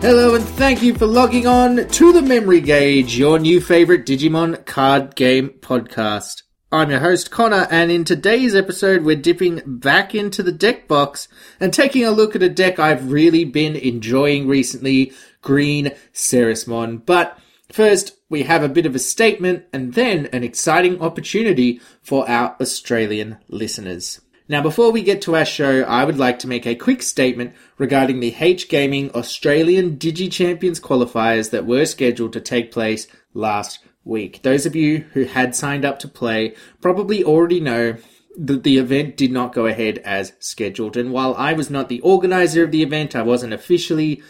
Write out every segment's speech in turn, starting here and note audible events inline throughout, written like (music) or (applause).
Hello and thank you for logging on to the Memory Gauge, your new favorite Digimon card game podcast. I'm your host Connor and in today's episode we're dipping back into the deck box and taking a look at a deck I've really been enjoying recently, Green Ceresmon. But first, we have a bit of a statement and then an exciting opportunity for our Australian listeners. Now, before we get to our show, I would like to make a quick statement regarding the H Gaming Australian Digi Champions qualifiers that were scheduled to take place last week. Those of you who had signed up to play probably already know that the event did not go ahead as scheduled. And while I was not the organizer of the event, I wasn't officially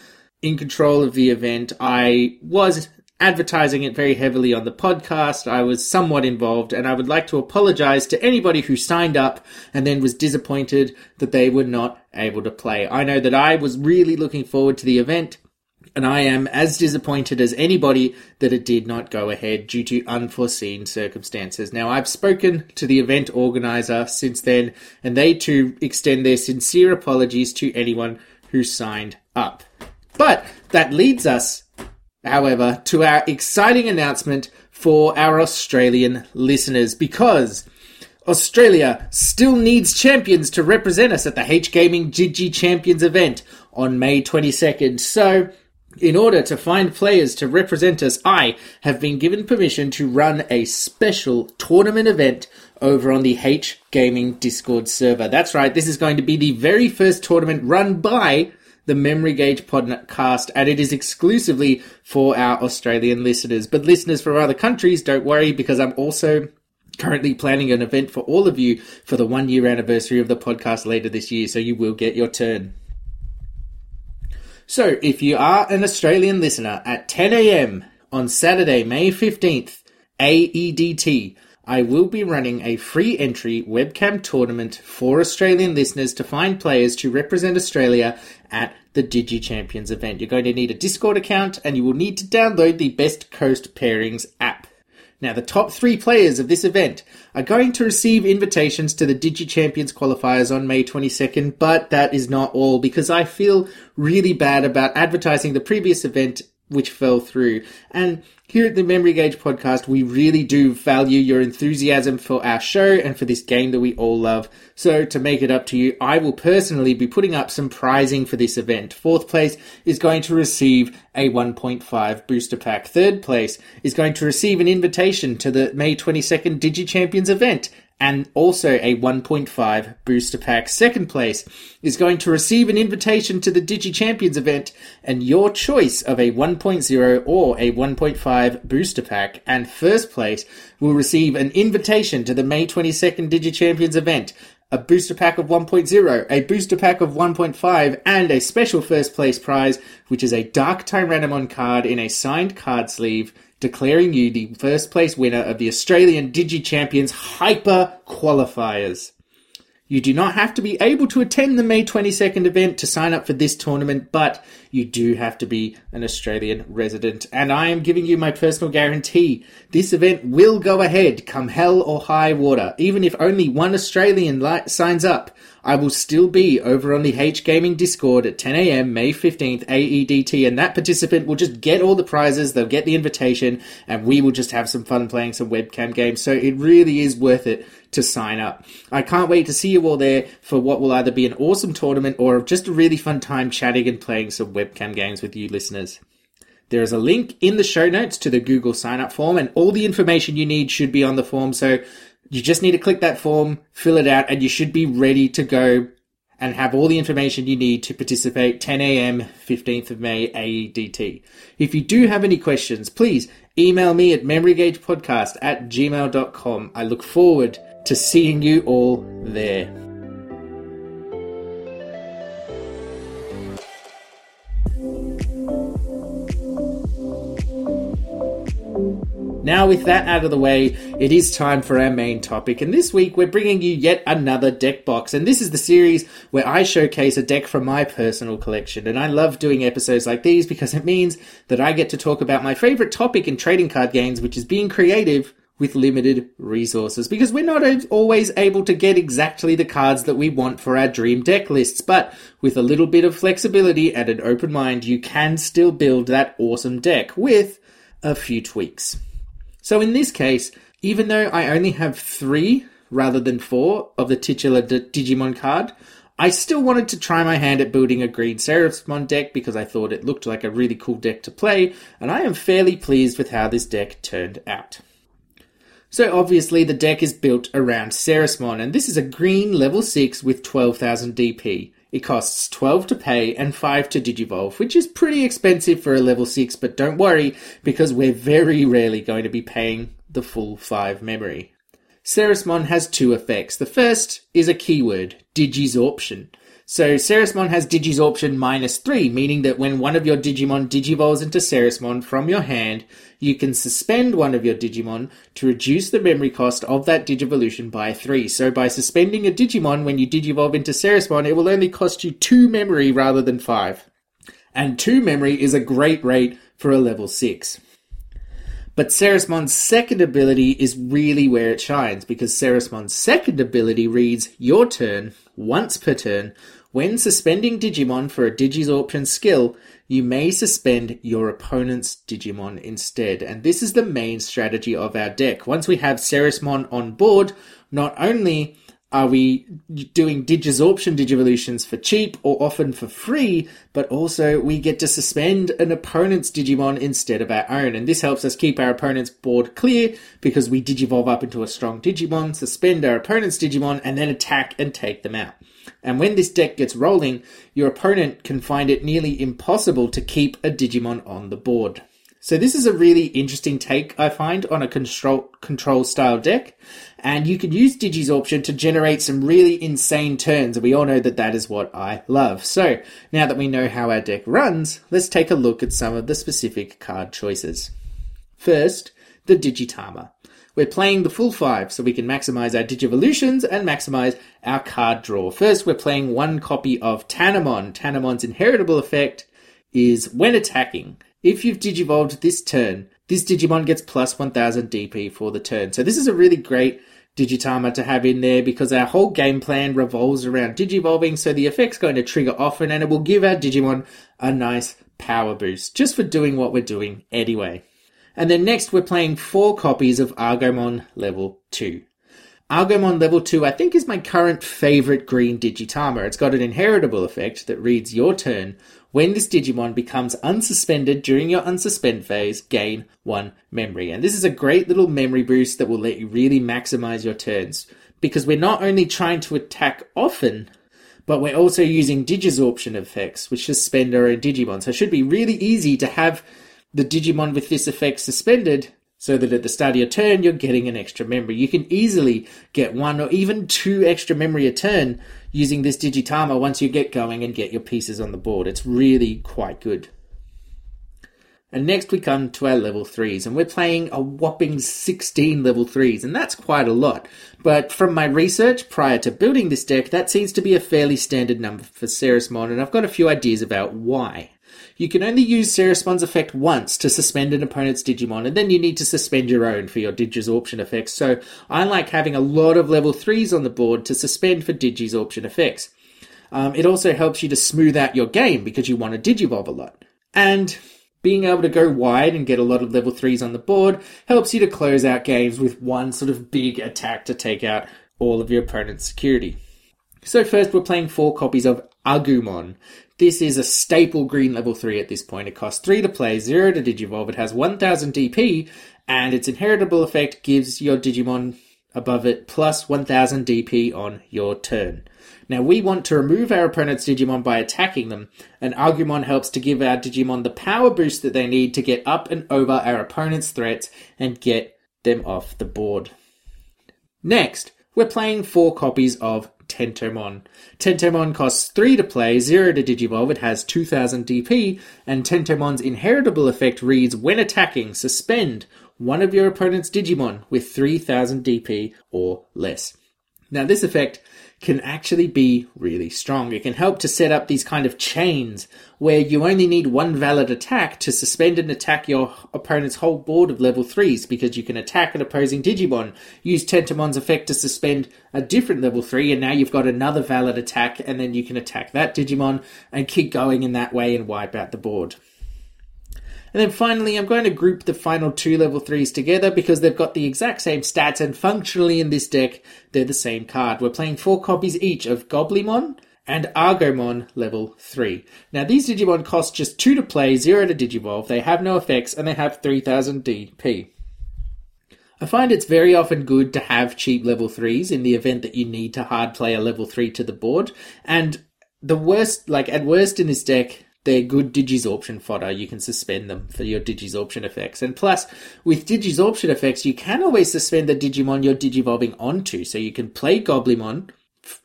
in control of the event. I was advertising it very heavily on the podcast. I was somewhat involved, and I would like to apologize to anybody who signed up and then was disappointed that they were not able to play. I know that I was really looking forward to the event. And I am as disappointed as anybody that it did not go ahead due to unforeseen circumstances. Now, I've spoken to the event organizer since then, and they too extend their sincere apologies to anyone who signed up. But that leads us however, to our exciting announcement for our Australian listeners because Australia still needs champions to represent us at the H Gaming Digi Champions event on May 22nd. So, in order to find players to represent us, I have been given permission to run a special tournament event over on the H Gaming Discord server. That's right, this is going to be the very first tournament run by the Memory Gauge podcast, and it is exclusively for our Australian listeners. But listeners from other countries, don't worry because I'm also currently planning an event for all of you for the one year anniversary of the podcast later this year, so you will get your turn. So, if you are an Australian listener at 10 a.m. on Saturday, May 15th, AEDT, I will be running a free entry webcam tournament for Australian listeners to find players to represent Australia at the Digi Champions event. You're going to need a Discord account and you will need to download the Best Coast Pairings app. Now, the top three players of this event are going to receive invitations to the Digi Champions qualifiers on May 22nd, but that is not all because I feel really bad about advertising the previous event which fell through. And here at the Memory Gauge podcast, we really do value your enthusiasm for our show and for this game that we all love. So to make it up to you, I will personally be putting up some prizing for this event. Fourth place is going to receive a 1.5 booster pack. Third place is going to receive an invitation to the May 22nd Digi Champions event and also a 1.5 booster pack. Second place is going to receive an invitation to the Digi Champions event and your choice of a 1.0 or a 1.5 booster pack. And first place will receive an invitation to the May 22nd Digi Champions event. A booster pack of 1.0, a booster pack of 1.5, and a special first place prize, which is a Dark Tyrannomon card in a signed card sleeve declaring you the first place winner of the Australian Digi Champions Hyper Qualifiers. You do not have to be able to attend the May 22nd event to sign up for this tournament, but you do have to be an Australian resident. And I am giving you my personal guarantee this event will go ahead come hell or high water. Even if only one Australian li- signs up, I will still be over on the H Gaming Discord at 10 a.m. May 15th AEDT, and that participant will just get all the prizes, they'll get the invitation, and we will just have some fun playing some webcam games. So it really is worth it to sign up. I can't wait to see you all there for what will either be an awesome tournament or just a really fun time chatting and playing some webcam games with you listeners. There is a link in the show notes to the Google sign up form, and all the information you need should be on the form. So you just need to click that form, fill it out, and you should be ready to go and have all the information you need to participate 10 a.m. 15th of May AEDT. If you do have any questions, please email me at memorygagepodcast at gmail.com. I look forward to seeing you all there. Now, with that out of the way, it is time for our main topic. And this week, we're bringing you yet another deck box. And this is the series where I showcase a deck from my personal collection. And I love doing episodes like these because it means that I get to talk about my favorite topic in trading card games, which is being creative with limited resources because we're not always able to get exactly the cards that we want for our dream deck lists. But with a little bit of flexibility and an open mind, you can still build that awesome deck with a few tweaks. So in this case, even though I only have three rather than four of the titular D- Digimon card, I still wanted to try my hand at building a green Ceresmon deck because I thought it looked like a really cool deck to play, and I am fairly pleased with how this deck turned out. So obviously the deck is built around Ceresmon, and this is a green level 6 with 12,000 DP. It costs 12 to pay and 5 to digivolve, which is pretty expensive for a level 6, but don't worry, because we're very rarely going to be paying the full 5 memory. Ceresmon has two effects. The first is a keyword, Digisorption. So Ceresmon has Digisorption minus 3, meaning that when one of your Digimon digivolves into Ceresmon from your hand, you can suspend one of your Digimon to reduce the memory cost of that Digivolution by 3. So by suspending a Digimon when you digivolve into Ceresmon, it will only cost you 2 memory rather than 5. And 2 memory is a great rate for a level 6. But Ceresmon's second ability is really where it shines because Ceresmon's second ability reads Your turn, once per turn, when suspending Digimon for a Digisorption skill, you may suspend your opponent's Digimon instead. And this is the main strategy of our deck. Once we have Ceresmon on board, not only are we doing Digisorption Digivolutions for cheap or often for free, but also we get to suspend an opponent's Digimon instead of our own. And this helps us keep our opponent's board clear because we Digivolve up into a strong Digimon, suspend our opponent's Digimon, and then attack and take them out. And when this deck gets rolling, your opponent can find it nearly impossible to keep a Digimon on the board. So this is a really interesting take I find on a control control style deck, and you can use Digisorption to generate some really insane turns, and we all know that that is what I love. So now that we know how our deck runs, let's take a look at some of the specific card choices. First, the Digitama. We're playing the full five so we can maximize our Digivolutions and maximize our card draw. First, we're playing one copy of Tanemon. Tanemon's inheritable effect is when attacking. If you've Digivolved this turn, this Digimon gets plus 1000 DP for the turn. So this is a really great Digitama to have in there because our whole game plan revolves around Digivolving, so the effect's going to trigger often and it will give our Digimon a nice power boost just for doing what we're doing anyway. And then next, we're playing four copies of Argomon level 2. Argomon level 2, I think, is my current favorite green Digitama. It's got an inheritable effect that reads your turn. When this Digimon becomes unsuspended during your unsuspend phase, gain one memory. And this is a great little memory boost that will let you really maximize your turns. Because we're not only trying to attack often, but we're also using Digisorption effects, which suspend our own Digimon. So it should be really easy to have the Digimon with this effect suspended so that at the start of your turn you're getting an extra memory. You can easily get one or even two extra memory a turn using this Digitama once you get going and get your pieces on the board. It's really quite good. And next we come to our level 3s, and we're playing a whopping 16 level 3s, and that's quite a lot. But from my research prior to building this deck, that seems to be a fairly standard number for Ceresmon, and I've got a few ideas about why. You can only use Ceresmon's effect once to suspend an opponent's Digimon, and then you need to suspend your own for your Digisorption effects. So I like having a lot of level 3s on the board to suspend for Digisorption effects. Um, it also helps you to smooth out your game because you want to Digivolve a lot. And being able to go wide and get a lot of level 3s on the board helps you to close out games with one sort of big attack to take out all of your opponent's security. So first we're playing four copies of Agumon. This is a staple green level 3 at this point. It costs 3 to play, 0 to digivolve. It has 1000 DP, and its inheritable effect gives your Digimon above it plus 1000 DP on your turn. Now we want to remove our opponent's Digimon by attacking them, and Agumon helps to give our Digimon the power boost that they need to get up and over our opponent's threats and get them off the board. Next, we're playing four copies of Tentomon. Tentomon costs 3 to play, 0 to digivolve, it has 2000 DP, and Tentomon's inheritable effect reads when attacking, suspend one of your opponent's Digimon with 3000 DP or less. Now, this effect can actually be really strong. It can help to set up these kind of chains where you only need one valid attack to suspend and attack your opponent's whole board of level 3s because you can attack an opposing Digimon, use Tentomon's effect to suspend a different level 3, and now you've got another valid attack, and then you can attack that Digimon and keep going in that way and wipe out the board. And then finally, I'm going to group the final two level 3s together because they've got the exact same stats and functionally in this deck, they're the same card. We're playing four copies each of Goblimon and Argomon level 3. Now these Digimon cost just 2 to play, 0 to Digivolve, they have no effects, and they have 3000 DP. I find it's very often good to have cheap level 3s in the event that you need to hard play a level 3 to the board, and the worst, like at worst in this deck, they're good digisorption fodder. You can suspend them for your digisorption effects. And plus, with digisorption effects, you can always suspend the Digimon you're digivolving onto. So you can play Goblimon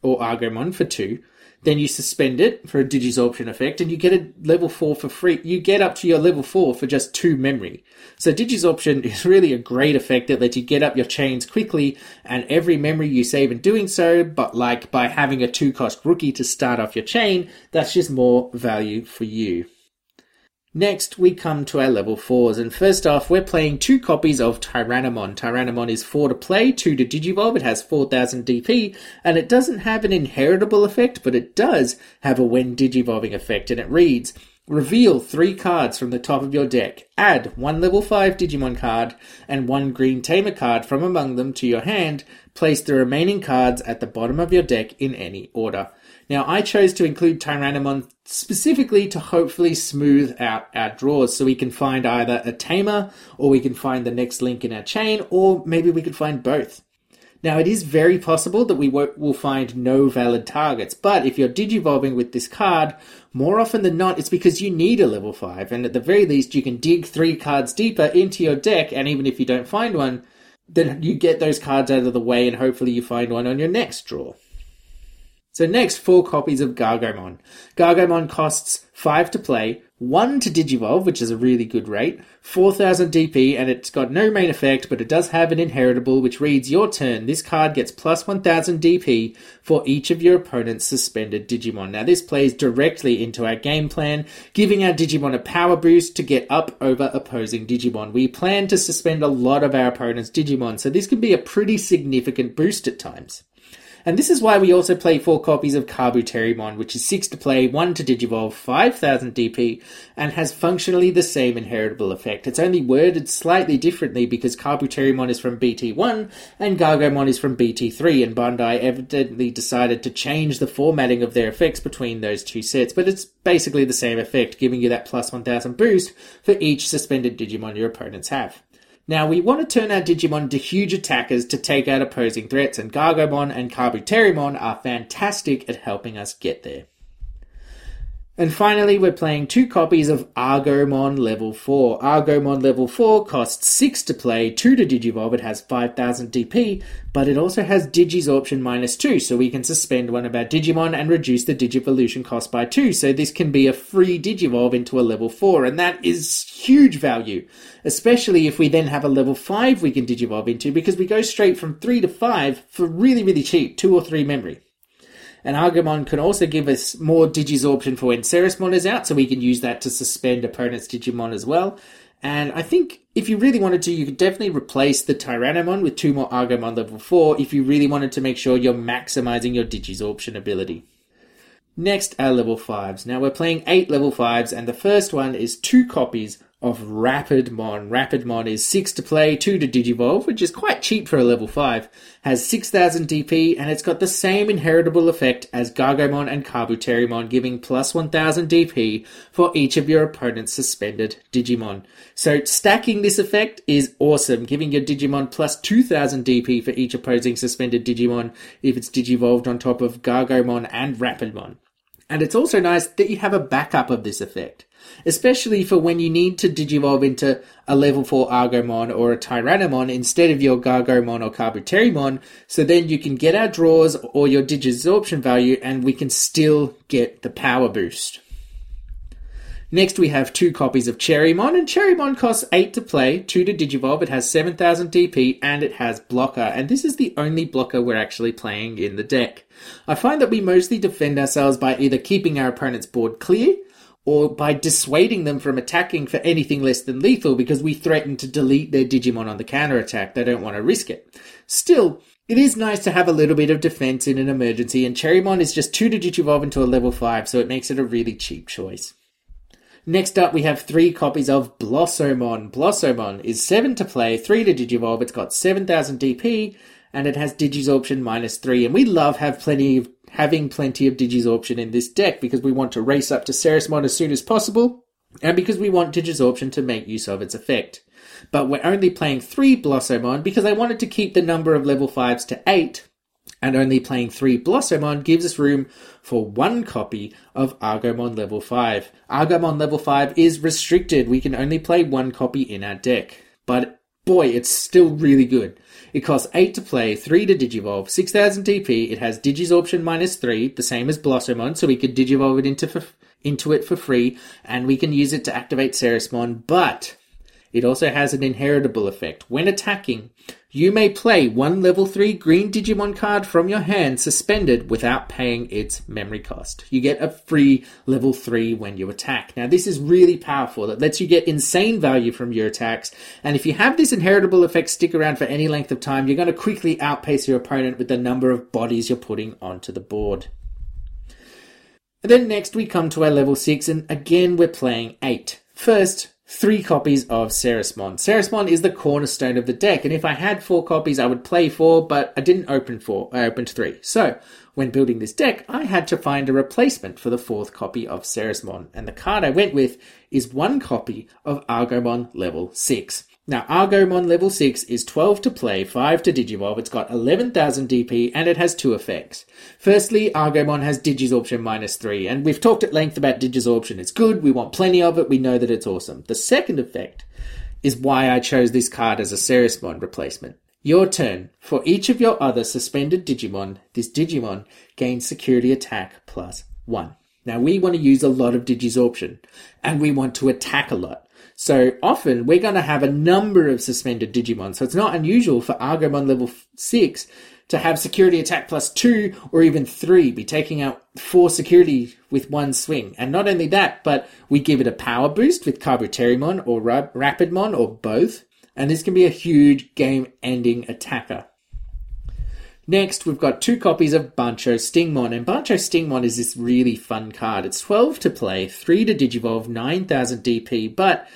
or Argomon for two, then you suspend it for a digisorption effect and you get a level 4 for free. You get up to your level 4 for just 2 memory. So digisorption (laughs) is really a great effect that lets you get up your chains quickly and every memory you save in doing so, but like by having a 2 cost rookie to start off your chain, that's just more value for you. Next, we come to our level 4s, and first off, we're playing two copies of Tyrannomon. Tyrannomon is 4 to play, 2 to Digivolve, it has 4000 DP, and it doesn't have an inheritable effect, but it does have a when Digivolving effect, and it reads, Reveal three cards from the top of your deck. Add one level 5 Digimon card and one green Tamer card from among them to your hand. Place the remaining cards at the bottom of your deck in any order. Now, I chose to include Tyrannomon specifically to hopefully smooth out our draws so we can find either a tamer or we can find the next link in our chain or maybe we could find both. Now, it is very possible that we will find no valid targets, but if you're digivolving with this card, more often than not, it's because you need a level 5, and at the very least, you can dig three cards deeper into your deck, and even if you don't find one, then you get those cards out of the way, and hopefully you find one on your next draw. So next, four copies of Gargomon. Gargomon costs 5 to play, 1 to Digivolve, which is a really good rate, 4000 DP, and it's got no main effect, but it does have an inheritable, which reads, Your turn, this card gets plus 1000 DP for each of your opponent's suspended Digimon. Now this plays directly into our game plan, giving our Digimon a power boost to get up over opposing Digimon. We plan to suspend a lot of our opponent's Digimon, so this can be a pretty significant boost at times. And this is why we also play four copies of Kabuterimon, which is six to play, one to Digivolve, 5000 DP, and has functionally the same inheritable effect. It's only worded slightly differently because Kabuterimon is from BT1 and Gargomon is from BT3, and Bandai evidently decided to change the formatting of their effects between those two sets, but it's basically the same effect, giving you that plus 1000 boost for each suspended Digimon your opponents have. Now, we want to turn our Digimon into huge attackers to take out opposing threats, and Gargomon and Kabuterimon are fantastic at helping us get there. And finally, we're playing two copies of Argomon Level 4. Argomon Level 4 costs 6 to play, 2 to Digivolve, it has 5000 DP, but it also has Digisorption minus 2, so we can suspend one of our Digimon and reduce the Digivolution cost by 2, so this can be a free Digivolve into a Level 4, and that is huge value, especially if we then have a Level 5 we can Digivolve into, because we go straight from 3 to 5 for really, really cheap, 2 or 3 memory. And Argomon can also give us more Digisorption for when Ceresmon is out, so we can use that to suspend opponents' Digimon as well. And I think if you really wanted to, you could definitely replace the Tyrannomon with two more Argomon level 4 if you really wanted to make sure you're maximizing your Digisorption ability. Next are level 5s. Now we're playing 8 level 5s, and the first one is two copies of Rapidmon. Rapidmon is 6 to play, 2 to Digivolve, which is quite cheap for a level 5. Has 6000 DP, and it's got the same inheritable effect as Gargomon and Kabuterimon, giving plus 1000 DP for each of your opponent's suspended Digimon. So stacking this effect is awesome, giving your Digimon plus 2000 DP for each opposing suspended Digimon if it's Digivolved on top of Gargomon and Rapidmon. And it's also nice that you have a backup of this effect especially for when you need to digivolve into a level 4 Argomon or a Tyrannomon instead of your Gargomon or Kabuterimon, so then you can get our draws or your Digisorption value and we can still get the power boost. Next, we have two copies of Cherrymon, and Cherrymon costs 8 to play, 2 to Digivolve, it has 7000 DP, and it has Blocker, and this is the only blocker we're actually playing in the deck. I find that we mostly defend ourselves by either keeping our opponent's board clear, or by dissuading them from attacking for anything less than lethal because we threaten to delete their Digimon on the counter attack. They don't want to risk it. Still, it is nice to have a little bit of defense in an emergency, and Cherrymon is just 2 to Digivolve into a level 5, so it makes it a really cheap choice. Next up, we have three copies of Blossomon. Blossomon is 7 to play, 3 to Digivolve, it's got 7000 DP, and it has Digisorption minus 3. And we love have plenty of, having plenty of Digisorption in this deck because we want to race up to Ceresmon as soon as possible, and because we want Digisorption to make use of its effect. But we're only playing 3 Blossomon because I wanted to keep the number of level 5s to 8, and only playing 3 Blossomon gives us room for one copy of Argomon level 5. Argomon level 5 is restricted, we can only play one copy in our deck. But boy, it's still really good. It costs 8 to play, 3 to Digivolve, 6000 DP, it has Digisorption minus 3, the same as Blossomon, so we could Digivolve it into, for, into it for free, and we can use it to activate Ceresmon, but it also has an inheritable effect. When attacking, you may play one level 3 green Digimon card from your hand suspended without paying its memory cost. You get a free level 3 when you attack. Now, this is really powerful. It lets you get insane value from your attacks, and if you have this inheritable effect stick around for any length of time, you're going to quickly outpace your opponent with the number of bodies you're putting onto the board. And then next we come to our level 6, and again we're playing 8. First, three copies of Ceresmon. Ceresmon is the cornerstone of the deck, and if I had four copies, I would play four, but I didn't open four. Uh, I opened three. So, when building this deck, I had to find a replacement for the fourth copy of Ceresmon, and the card I went with is one copy of Argomon level 6. Now, Argomon level 6 is 12 to play, 5 to Digivolve, it's got 11,000 DP, and it has two effects. Firstly, Argomon has Digisorption minus 3, and we've talked at length about Digisorption. It's good, we want plenty of it, we know that it's awesome. The second effect is why I chose this card as a Ceresmon replacement. Your turn. For each of your other suspended Digimon, this Digimon gains security attack plus 1. Now, we want to use a lot of Digisorption, and we want to attack a lot. So often we're going to have a number of suspended Digimon. So it's not unusual for Argomon level 6 to have security attack plus 2 or even 3, be taking out 4 security with one swing. And not only that, but we give it a power boost with Kabuterimon or Rapidmon or both. And this can be a huge game ending attacker. Next, we've got two copies of Bancho Stingmon, and Bancho Stingmon is this really fun card. It's 12 to play, 3 to Digivolve, 9000 DP, but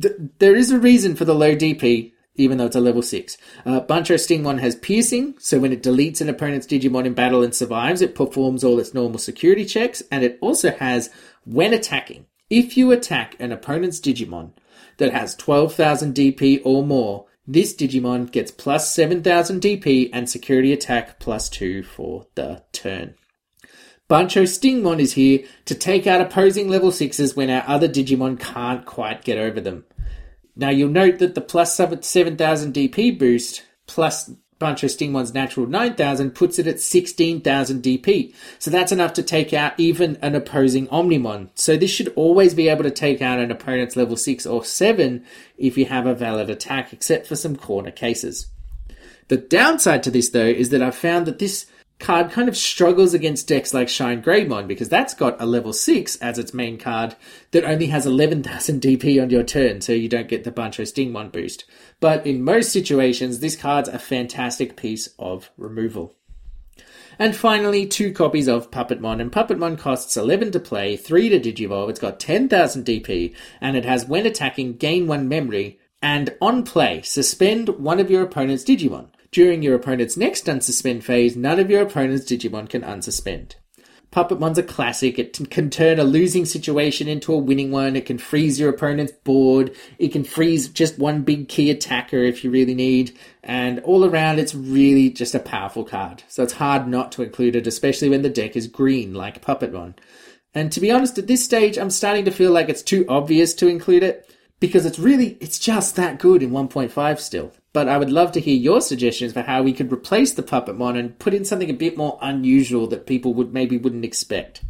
th- there is a reason for the low DP, even though it's a level 6. Uh, Bancho Stingmon has Piercing, so when it deletes an opponent's Digimon in battle and survives, it performs all its normal security checks, and it also has When attacking. If you attack an opponent's Digimon that has 12,000 DP or more, this Digimon gets plus 7000 DP and security attack plus 2 for the turn. Bancho Stingmon is here to take out opposing level 6s when our other Digimon can't quite get over them. Now you'll note that the plus 7000 DP boost plus Bancho Stingmon's natural 9000 puts it at 16,000 DP. So that's enough to take out even an opposing Omnimon. So this should always be able to take out an opponent's level 6 or 7 if you have a valid attack, except for some corner cases. The downside to this though is that I've found that this card kind of struggles against decks like Shine Greymon because that's got a level 6 as its main card that only has 11,000 DP on your turn, so you don't get the Bancho Stingmon boost. But in most situations, this card's a fantastic piece of removal. And finally, two copies of Puppetmon, and Puppetmon costs 11 to play, 3 to Digivolve, it's got 10,000 DP, and it has when attacking, gain 1 memory, and on play, suspend one of your opponent's Digimon. During your opponent's next unsuspend phase, none of your opponent's Digimon can unsuspend. Puppetmon's a classic. It can turn a losing situation into a winning one. It can freeze your opponent's board. It can freeze just one big key attacker if you really need. And all around, it's really just a powerful card. So it's hard not to include it, especially when the deck is green like Puppetmon. And to be honest, at this stage, I'm starting to feel like it's too obvious to include it because it's really, it's just that good in 1.5 still. But I would love to hear your suggestions for how we could replace the Puppetmon and put in something a bit more unusual that people would maybe wouldn't expect.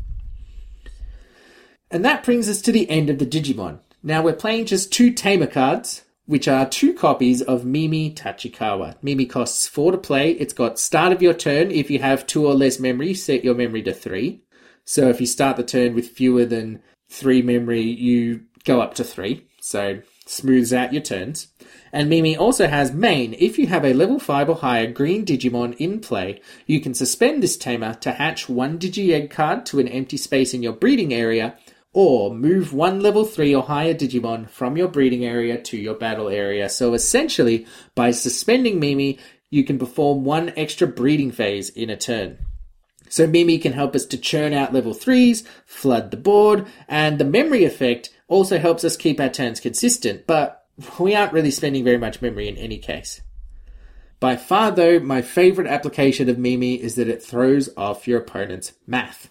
And that brings us to the end of the Digimon. Now we're playing just two Tamer cards, which are two copies of Mimi Tachikawa. Mimi costs four to play. It's got start of your turn. If you have two or less memory, set your memory to three. So if you start the turn with fewer than three memory, you go up to three. So smooths out your turns. And Mimi also has main. If you have a level 5 or higher green Digimon in play, you can suspend this tamer to hatch one Digi-Egg card to an empty space in your breeding area, or move one level 3 or higher Digimon from your breeding area to your battle area. So essentially, by suspending Mimi, you can perform one extra breeding phase in a turn. So Mimi can help us to churn out level 3s, flood the board, and the memory effect also helps us keep our turns consistent, but we aren't really spending very much memory in any case. By far, though, my favorite application of Mimi is that it throws off your opponent's math.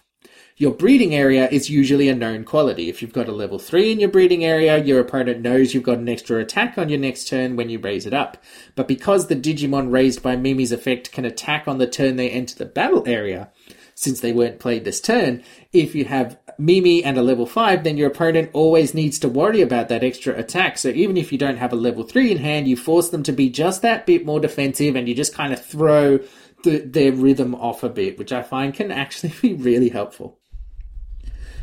Your breeding area is usually a known quality. If you've got a level 3 in your breeding area, your opponent knows you've got an extra attack on your next turn when you raise it up. But because the Digimon raised by Mimi's effect can attack on the turn they enter the battle area, since they weren't played this turn, if you have Mimi and a level 5, then your opponent always needs to worry about that extra attack. So even if you don't have a level 3 in hand, you force them to be just that bit more defensive and you just kind of throw the, their rhythm off a bit, which I find can actually (laughs) be really helpful.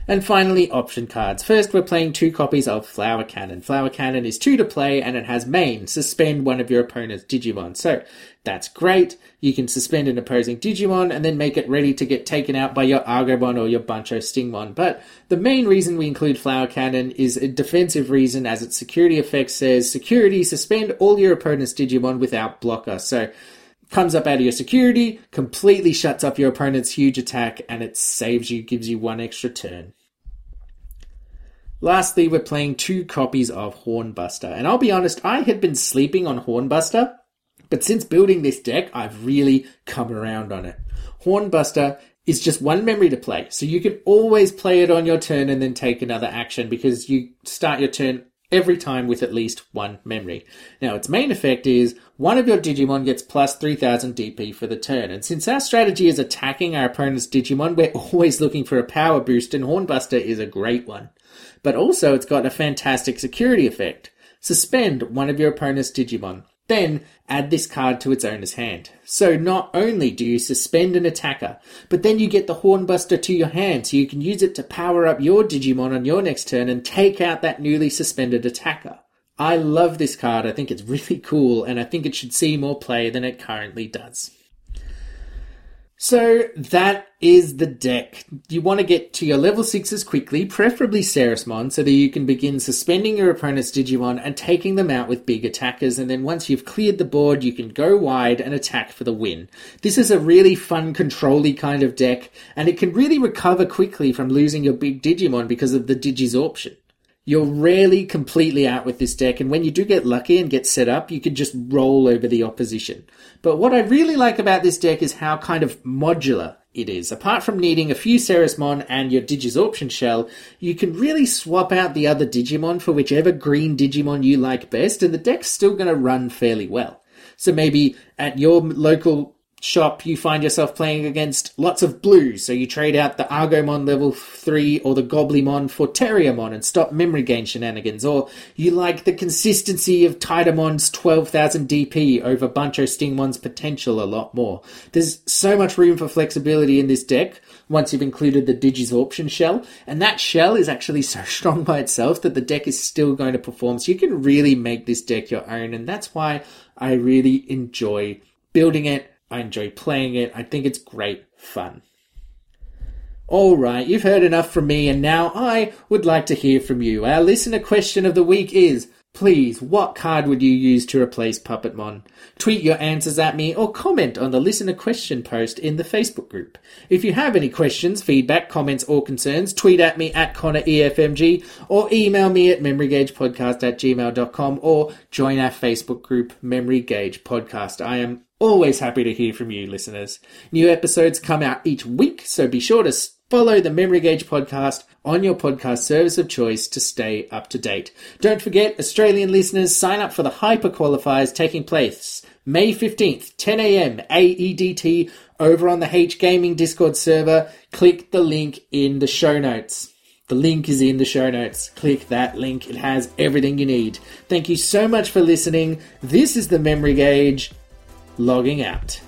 And finally, option cards. First, we're playing two copies of Flower Cannon. Flower Cannon is two to play and it has main, suspend one of your opponent's Digimon. So, that's great. You can suspend an opposing Digimon and then make it ready to get taken out by your Argomon or your Bancho Stingmon. But the main reason we include Flower Cannon is a defensive reason as its security effect says security, suspend all your opponent's Digimon without blocker. So, comes up out of your security, completely shuts up your opponent's huge attack, and it saves you, gives you one extra turn. Lastly, we're playing two copies of Hornbuster, and I'll be honest, I had been sleeping on Hornbuster, but since building this deck, I've really come around on it. Hornbuster is just one memory to play, so you can always play it on your turn and then take another action because you start your turn every time with at least one memory. Now, its main effect is one of your Digimon gets plus 3000 DP for the turn, and since our strategy is attacking our opponent's Digimon, we're (laughs) always looking for a power boost, and Hornbuster is a great one. But also, it's got a fantastic security effect. Suspend one of your opponent's Digimon. Then add this card to its owner's hand. So not only do you suspend an attacker, but then you get the Hornbuster to your hand so you can use it to power up your Digimon on your next turn and take out that newly suspended attacker. I love this card, I think it's really (laughs) cool, and I think it should see more play than it currently does. So that is the deck. You want to get to your level 6s quickly, preferably Ceresmon, so that you can begin suspending your opponent's Digimon and taking them out with big attackers, and then once you've cleared the board, you can go wide and attack for the win. This is a really fun, controlly kind of deck, and it can really recover quickly from losing your big Digimon because of the Digisorption. You're rarely completely out with this deck, and when you do get lucky and get set up, you can just roll over the opposition. But what I really like about this deck is how kind of modular it is. Apart from needing a few Ceresmon and your Digisorption shell, you can really swap out the other Digimon for whichever green Digimon you like best, and the deck's still going to run fairly well. So maybe at your local shop, you find yourself playing against lots of blues, so you trade out the Argomon level 3 or the Goblimon for Terriermon and stop memory gain shenanigans, or you like the consistency of Tidamon's 12,000 DP over Bancho Stingmon's potential a lot more. There's so much room for flexibility in this deck once you've included the Digisorption shell, and that shell is actually (laughs) so strong by itself that the deck is still going to perform, so you can really make this deck your own, and that's why I really enjoy building it I enjoy playing it. I think it's great fun. Alright, you've heard enough from me, and now I would like to hear from you. Our listener question of the week is Please, what card would you use to replace Puppetmon? Tweet your answers at me or comment on the listener question post in the Facebook group. If you have any questions, feedback, comments, or concerns, tweet at me at ConnorEFMG or email me at memorygagepodcast at gmail.com or join our Facebook group, Memory Gauge Podcast. I am always happy to hear from you, listeners. New episodes come out each week, so be sure to follow the Memory Gauge podcast on your podcast service of choice to stay up to date. Don't forget, Australian listeners, sign up for the Hyper Qualifiers taking place May 15th, 10 a.m. AEDT over on the H Gaming Discord server. Click the link in the show notes. The link is in the show notes. Click that link, it has everything you need. Thank you so much for listening. This is the Memory Gauge, logging out.